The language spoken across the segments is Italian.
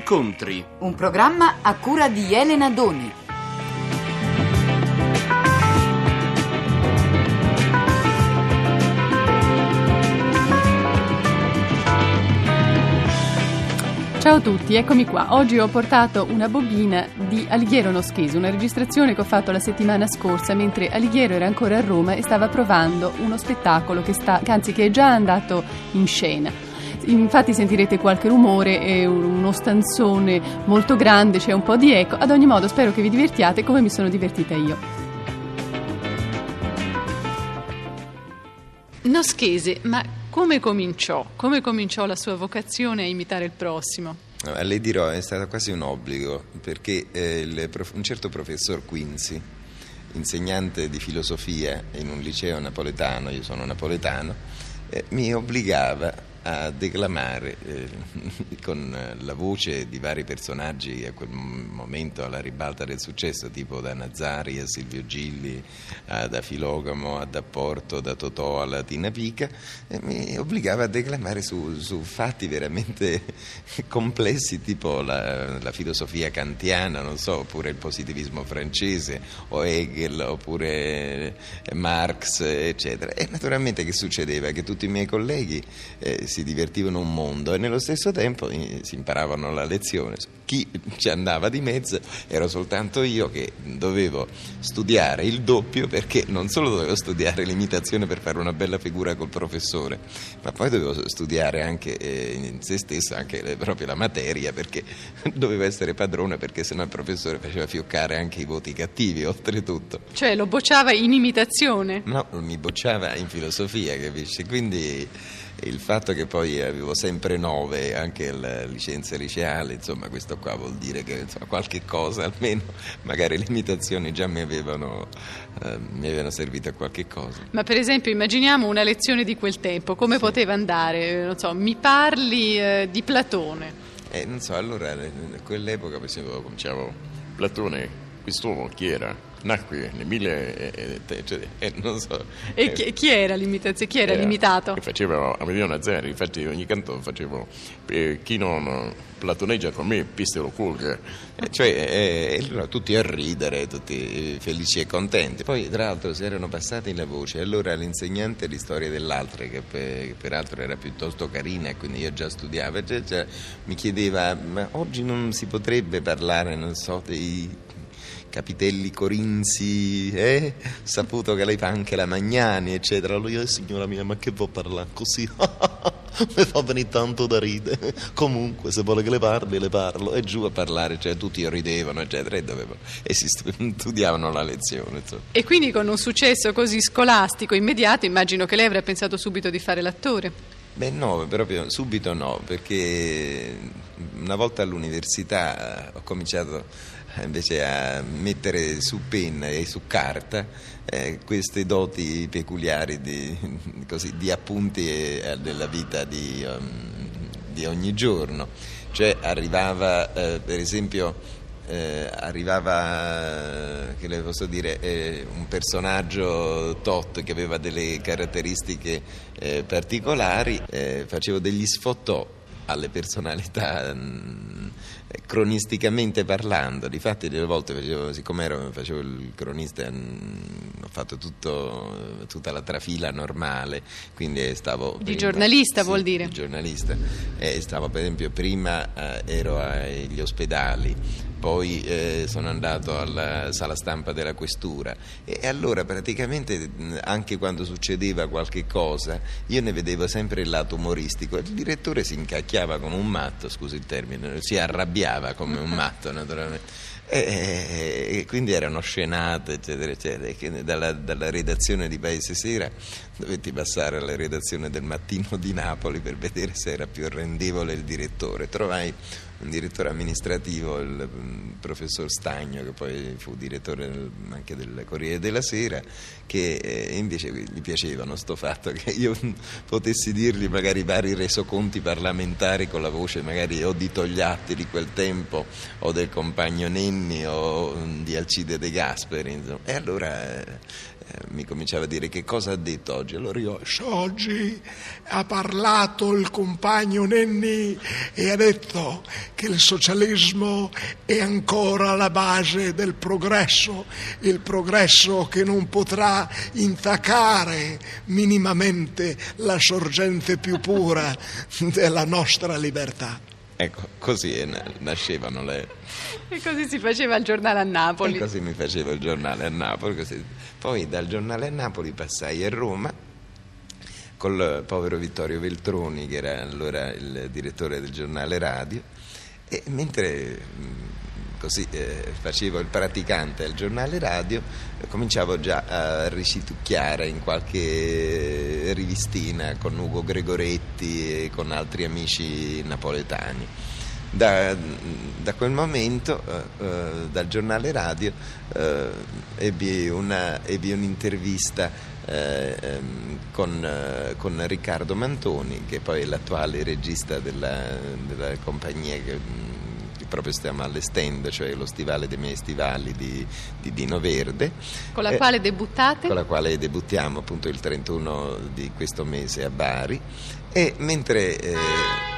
Incontri. Un programma a cura di Elena Doni. Ciao a tutti, eccomi qua. Oggi ho portato una bobina di Alighiero Noschese, una registrazione che ho fatto la settimana scorsa mentre Alighiero era ancora a Roma e stava provando uno spettacolo che, sta, che anzi che è già andato in scena. Infatti sentirete qualche rumore, è uno stanzone molto grande, c'è un po' di eco. Ad ogni modo spero che vi divertiate come mi sono divertita io. Noschese, ma come cominciò? Come cominciò la sua vocazione a imitare il prossimo? No, le dirò, è stato quasi un obbligo, perché eh, il, un certo professor Quincy, insegnante di filosofia in un liceo napoletano, io sono napoletano, eh, mi obbligava a declamare eh, con la voce di vari personaggi a quel momento alla ribalta del successo, tipo da Nazari a Silvio Gilli, a, da Filogamo a Da Porto, da Totò alla Tina Pica, mi obbligava a declamare su, su fatti veramente complessi, tipo la, la, filosofia kantiana, so, oppure il positivismo francese, o Hegel, oppure Marx, eccetera. E naturalmente che succedeva? Che tutti i miei colleghi eh, si divertivano un mondo e nello stesso tempo eh, si imparavano la lezione. Chi ci andava di mezzo ero soltanto io che dovevo studiare il doppio perché non solo dovevo studiare l'imitazione per fare una bella figura col professore, ma poi dovevo studiare anche eh, in se stesso anche proprio la materia perché dovevo essere padrone perché sennò il professore faceva fioccare anche i voti cattivi oltretutto. Cioè lo bocciava in imitazione? No, mi bocciava in filosofia, capisci? Quindi il fatto che poi avevo sempre nove anche la licenza liceale, insomma questo qua vuol dire che insomma, qualche cosa almeno, magari le imitazioni già mi avevano, eh, mi avevano servito a qualche cosa. Ma per esempio immaginiamo una lezione di quel tempo, come sì. poteva andare? Non so, mi parli eh, di Platone. Eh, non so, allora in quell'epoca per esempio cominciavo Platone, quest'uomo chi era? Nacque nel 1000 cioè, eh, non so e eh, chi, chi, era l'imitazione? chi era, era l'imitato? faceva Amedeo Nazari infatti ogni canto facevo eh, chi non platoneggia con me piste lo culga eh, cioè eh, tutti a ridere tutti felici e contenti poi tra l'altro si erano passati la voce allora l'insegnante di storia dell'altra che, che peraltro era piuttosto carina e quindi io già studiavo cioè, cioè, mi chiedeva ma oggi non si potrebbe parlare non so dei capitelli corinzi, eh? saputo che lei fa anche la Magnani, eccetera. Lui, eh, signora mia, ma che può parlare così? Mi fa venire tanto da ridere. Comunque, se vuole che le parli, le parlo. E giù a parlare, cioè tutti ridevano, eccetera, e, dovevo, e si studiavano la lezione. Insomma. E quindi con un successo così scolastico immediato, immagino che lei avrà pensato subito di fare l'attore. Beh no, proprio subito no, perché una volta all'università ho cominciato invece a mettere su penna e su carta eh, queste doti peculiari di, così, di appunti eh, della vita di, um, di, ogni giorno. Cioè arrivava, eh, per esempio, eh, arrivava, che le posso dire, eh, un personaggio tot che aveva delle caratteristiche particolari, facevo degli sfottò alle personalità mh, cronisticamente parlando, difatti delle volte facevo, siccome ero, facevo il cronista, mh, ho fatto tutto, tutta la trafila normale, quindi stavo... Di prima, giornalista sì, vuol dire? Di giornalista, eh, stavo per esempio prima eh, ero agli ospedali, poi eh, sono andato alla sala stampa della questura e allora praticamente anche quando succedeva qualche cosa io ne vedevo sempre il lato umoristico il direttore si incacchiava come un matto scusi il termine si arrabbiava come un matto naturalmente e, e, quindi erano scenate, eccetera, eccetera. Dalla, dalla, redazione di Paese Sera dovetti passare alla redazione del Mattino di Napoli per vedere se era più rendevole il direttore. Trovai un direttore amministrativo, il mm, professor Stagno, che poi fu direttore anche del Corriere della Sera, che eh, invece gli piacevano sto fatto che io potessi dirgli magari vari resoconti parlamentari con la voce magari o di Togliatti di quel tempo o del compagno Nenni o di Alcide De Gasperi. Insomma. E allora... Eh, mi cominciava a dire che cosa ha detto oggi. Allora io, oggi ha parlato il compagno Nenni e ha detto che il socialismo è ancora la base del progresso, il progresso che non potrà intaccare minimamente la sorgente più pura della nostra libertà. Ecco, così nascevano le... E così si faceva il giornale a Napoli. E così mi facevo il giornale a Napoli. Così. Poi dal giornale a Napoli passai a Roma col povero Vittorio Veltroni, che era allora il direttore del giornale radio, e mentre così eh, facevo il praticante al giornale radio, cominciavo già a ricitucchiare in qualche rivistina con Ugo Gregoretti e con altri amici napoletani. Da, da quel momento, eh, eh, dal giornale radio, eh, ebbi, una, ebbi, un'intervista con, eh, con, Riccardo Mantoni, che poi è l'attuale regista della, della compagnia che proprio stiamo allestendo, cioè lo stivale dei miei stivali di, di Dino Verde. Con la eh, quale debuttate? Con la quale debuttiamo appunto il 31 di questo mese a Bari. E mentre... Eh,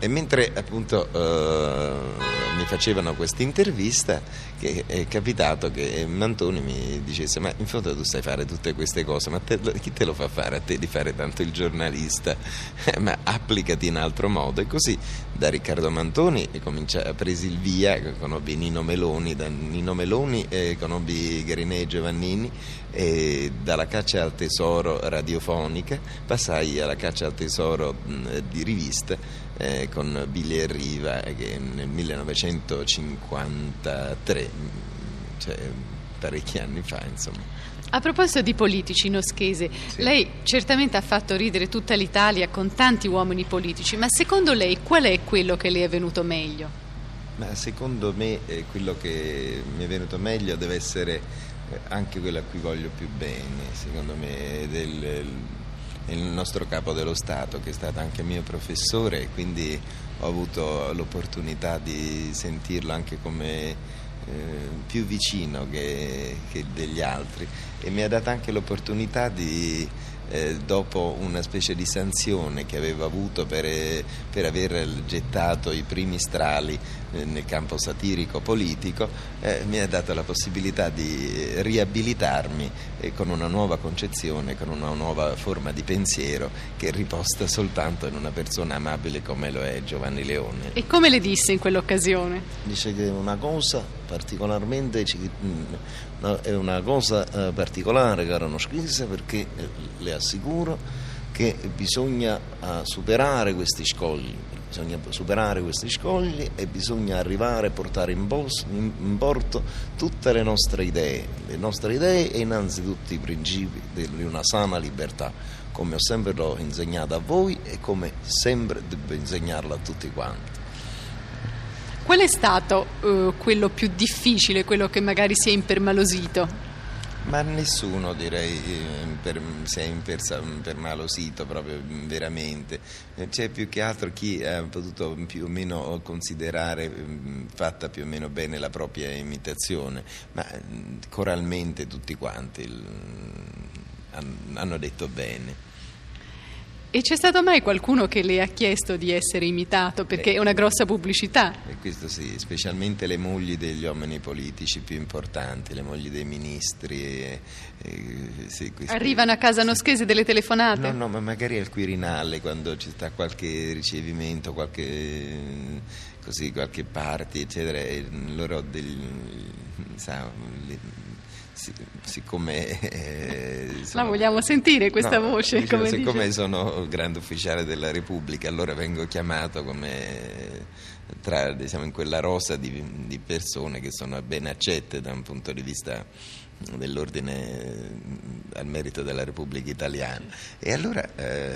e mentre appunto eh, mi facevano questa intervista, è capitato che Mantoni mi dicesse: Ma in fondo tu sai fare tutte queste cose, ma te, chi te lo fa fare a te di fare tanto il giornalista? ma applicati in altro modo. E così da Riccardo Mantoni comincia, presi il via, conobbi Nino Meloni, da Nino Meloni eh, conobbi Grinè e Giovannini e dalla caccia al tesoro radiofonica passai alla caccia al tesoro mh, di rivista eh, con Billy e Riva che nel 1953, cioè parecchi anni fa insomma. A proposito di politici, Noschese, sì. lei certamente ha fatto ridere tutta l'Italia con tanti uomini politici, ma secondo lei qual è quello che le è venuto meglio? Ma secondo me eh, quello che mi è venuto meglio deve essere eh, anche quello a cui voglio più bene, secondo me, del, il nostro capo dello Stato che è stato anche mio professore quindi ho avuto l'opportunità di sentirlo anche come eh, più vicino che, che, degli altri. E mi ha dato anche l'opportunità di eh, dopo una specie di sanzione che avevo avuto per, eh, per aver gettato i primi strali nel campo satirico politico, eh, mi ha dato la possibilità di riabilitarmi eh, con una nuova concezione, con una nuova forma di pensiero che riposta soltanto in una persona amabile come lo è Giovanni Leone. E come le disse in quell'occasione? Dice che è una cosa particolarmente è una cosa eh, particolare caro Noschisa perché le assicuro che bisogna superare questi scogli bisogna superare questi scogli e bisogna arrivare a portare in, bos, in, porto tutte le nostre idee, le nostre idee e innanzitutto i principi di una sana libertà, come ho sempre insegnato a voi e come sempre devo insegnarlo a tutti quanti. Qual è stato uh, quello più difficile, quello che magari si è impermalosito? Ma nessuno direi eh, per, si è impermalosito proprio veramente, c'è più che altro chi ha potuto più o meno considerare fatta più o meno bene la propria imitazione, ma coralmente tutti quanti hanno detto bene. E c'è stato mai qualcuno che le ha chiesto di essere imitato perché è una grossa pubblicità? E questo sì, specialmente le mogli degli uomini politici più importanti, le mogli dei ministri. E, e, sì, questi, Arrivano a casa noschese delle telefonate? No, no, ma magari al Quirinale quando ci sta qualche ricevimento, qualche, così, qualche party, eccetera, e loro degli, sa, siccome eh, sono, la vogliamo sentire questa no, voce diciamo, siccome dice. sono grande ufficiale della Repubblica allora vengo chiamato come tra diciamo in quella rosa di, di persone che sono ben accette da un punto di vista dell'ordine al merito della Repubblica Italiana e allora eh,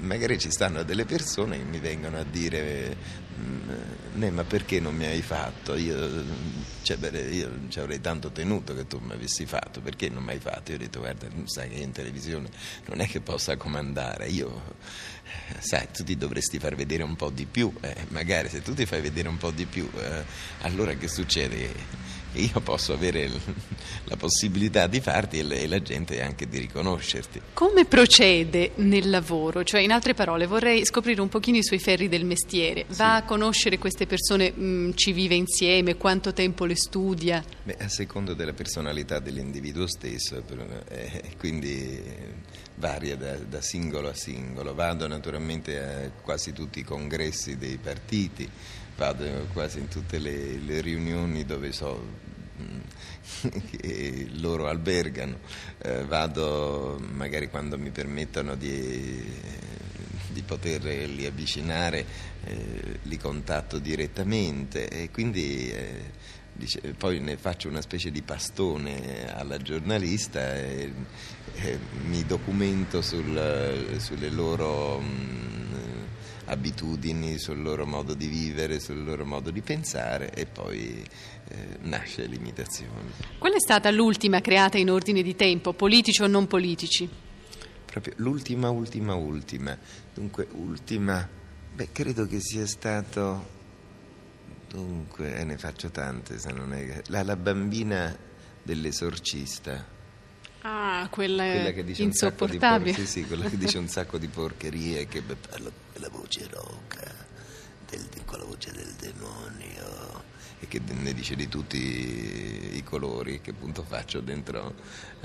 magari ci stanno delle persone che mi vengono a dire mm, ma perché non mi hai fatto? Io, cioè, io ci avrei tanto tenuto che tu mi avessi fatto, perché non mi hai fatto? Io ho detto guarda, sai che in televisione non è che possa comandare, io sai, tu ti dovresti far vedere un po' di più, eh, magari se tu ti fai vedere un po' di più, eh, allora che succede? io posso avere la possibilità di farti e la gente anche di riconoscerti. Come procede nel lavoro? Cioè, in altre parole, vorrei scoprire un pochino i suoi ferri del mestiere. Va sì. a conoscere queste persone, mh, mm, ci vive insieme, quanto tempo le studia? Beh, a secondo della personalità dell'individuo stesso, eh, quindi varia da, da, singolo a singolo. Vado naturalmente a quasi tutti i congressi dei partiti, vado quasi in tutte le, le riunioni dove so mm, che loro albergano, eh, vado magari quando mi permettono di, di poterli avvicinare, eh, li contatto direttamente e quindi eh, dice, poi ne faccio una specie di pastone alla giornalista e, e mi documento sul, sulle loro mh, mm, abitudini, sul loro modo di vivere, sul loro modo di pensare e poi eh, nasce l'imitazione. Qual è stata l'ultima creata in ordine di tempo, politici o non politici? Proprio l'ultima, ultima, ultima. Dunque, ultima, beh, credo che sia stato Dunque, eh, ne faccio tante, se non è... La, la bambina dell'esorcista. Ah, quella, quella che dice insopportabile. Por- sì, sì, quella che dice un sacco di porcherie, che parla con la voce roca, del, con la voce del demonio e che ne dice di tutti i colori, che punto faccio dentro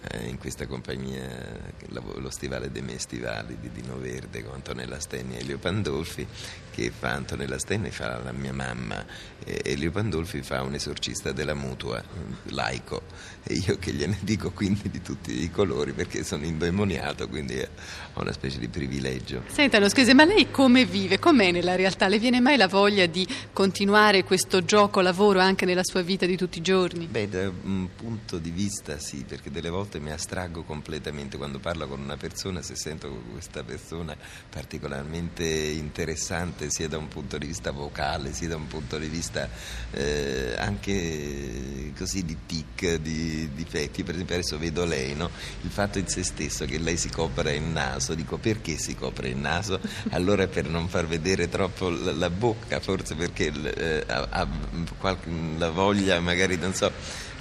eh, in questa compagnia, lo stivale dei miei stivali di Dino Verde con Antonella Stenni e Elio Pandolfi, che fa Antonella Stenni fa la mia mamma e Elio Pandolfi fa un esorcista della mutua, laico, e io che gliene dico quindi di tutti i colori perché sono indemoniato, quindi ho una specie di privilegio. Senta, lo scusi, ma lei come vive? Com'è nella realtà? Le viene mai la voglia di continuare questo gioco lavoro anche nella sua vita di tutti i giorni? Beh, da un punto di vista sì, perché delle volte mi astraggo completamente quando parlo con una persona, se sento questa persona particolarmente interessante sia da un punto di vista vocale, sia da un punto di vista eh, anche così di tic, di difetti, per esempio adesso vedo lei, no? il fatto in se stesso che lei si copra il naso, dico perché si copre il naso? Allora per non far vedere troppo la, la bocca, forse perché eh, ha, ha qualche, la voglia, magari non so,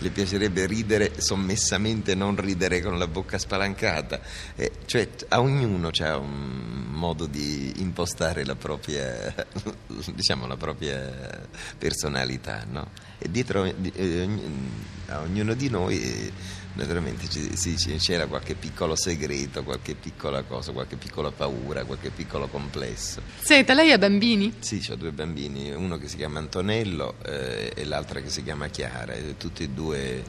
le piacerebbe ridere sommessamente, non ridere con la bocca spalancata. Eh, cioè a ognuno c'è un modo di impostare la propria, diciamo, la propria personalità, no? E dietro eh, a ognuno di noi naturalmente sì, c'era qualche piccolo segreto, qualche piccola cosa, qualche piccola paura, qualche piccolo complesso. Senta, lei ha bambini? Sì, ho due bambini, uno che si chiama Antonello eh, e l'altra che si chiama Chiara, e tutti e due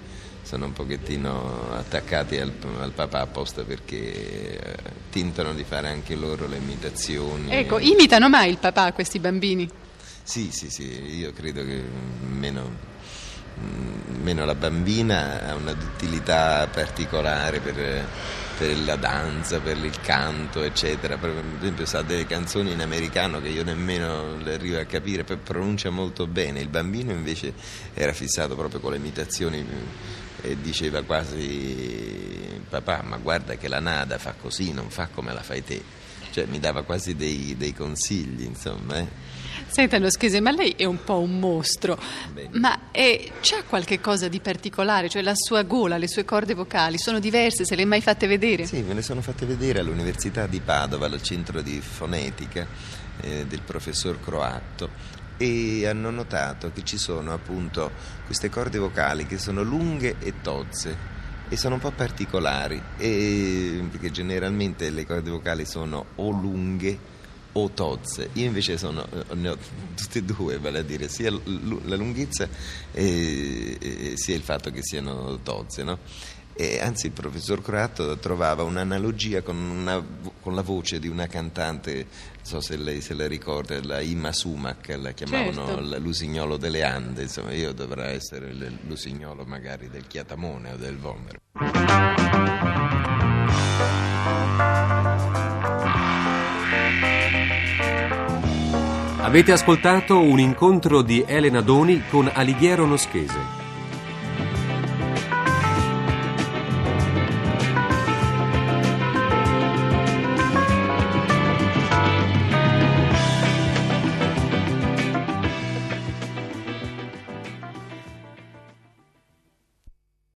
sono un pochettino attaccati al, al papà apposta perché eh, tentano di fare anche loro le imitazioni. Ecco, imitano mai il papà questi bambini? Sì, sì, sì, io credo che meno meno la bambina ha una duttilità particolare per, per, la danza, per il canto, eccetera. Per esempio sa delle canzoni in americano che io nemmeno le arrivo a capire, poi pronuncia molto bene. Il bambino invece era fissato proprio con le imitazioni e diceva quasi papà ma guarda che la nada fa così, non fa come la fai te. Cioè mi dava quasi dei, dei consigli, insomma. Eh. Senta, lo schese, ma lei è un po' un mostro, Bene. ma è, c'ha qualche cosa di particolare? Cioè la sua gola, le sue corde vocali sono diverse, se le hai mai fatte vedere? Sì, me le sono fatte vedere all'Università di Padova, al centro di fonetica eh, del professor Croatto e hanno notato che ci sono appunto queste corde vocali che sono lunghe e tozze e sono un po' particolari e, perché generalmente le corde vocali sono o lunghe o tozze. Io invece sono, eh, ne ho tutte e due, vale a dire sia la lunghezza e, e sia il fatto che siano tozze. No? E anzi il professor Croato trovava un'analogia con, una, con, la voce di una cantante, non so se lei se la ricorda, la Ima Sumac, la chiamavano certo. l'usignolo delle Ande, insomma io dovrei essere l'usignolo magari del Chiatamone o del Vomero. Avete ascoltato un incontro di Elena Doni con Alighiero Noschese.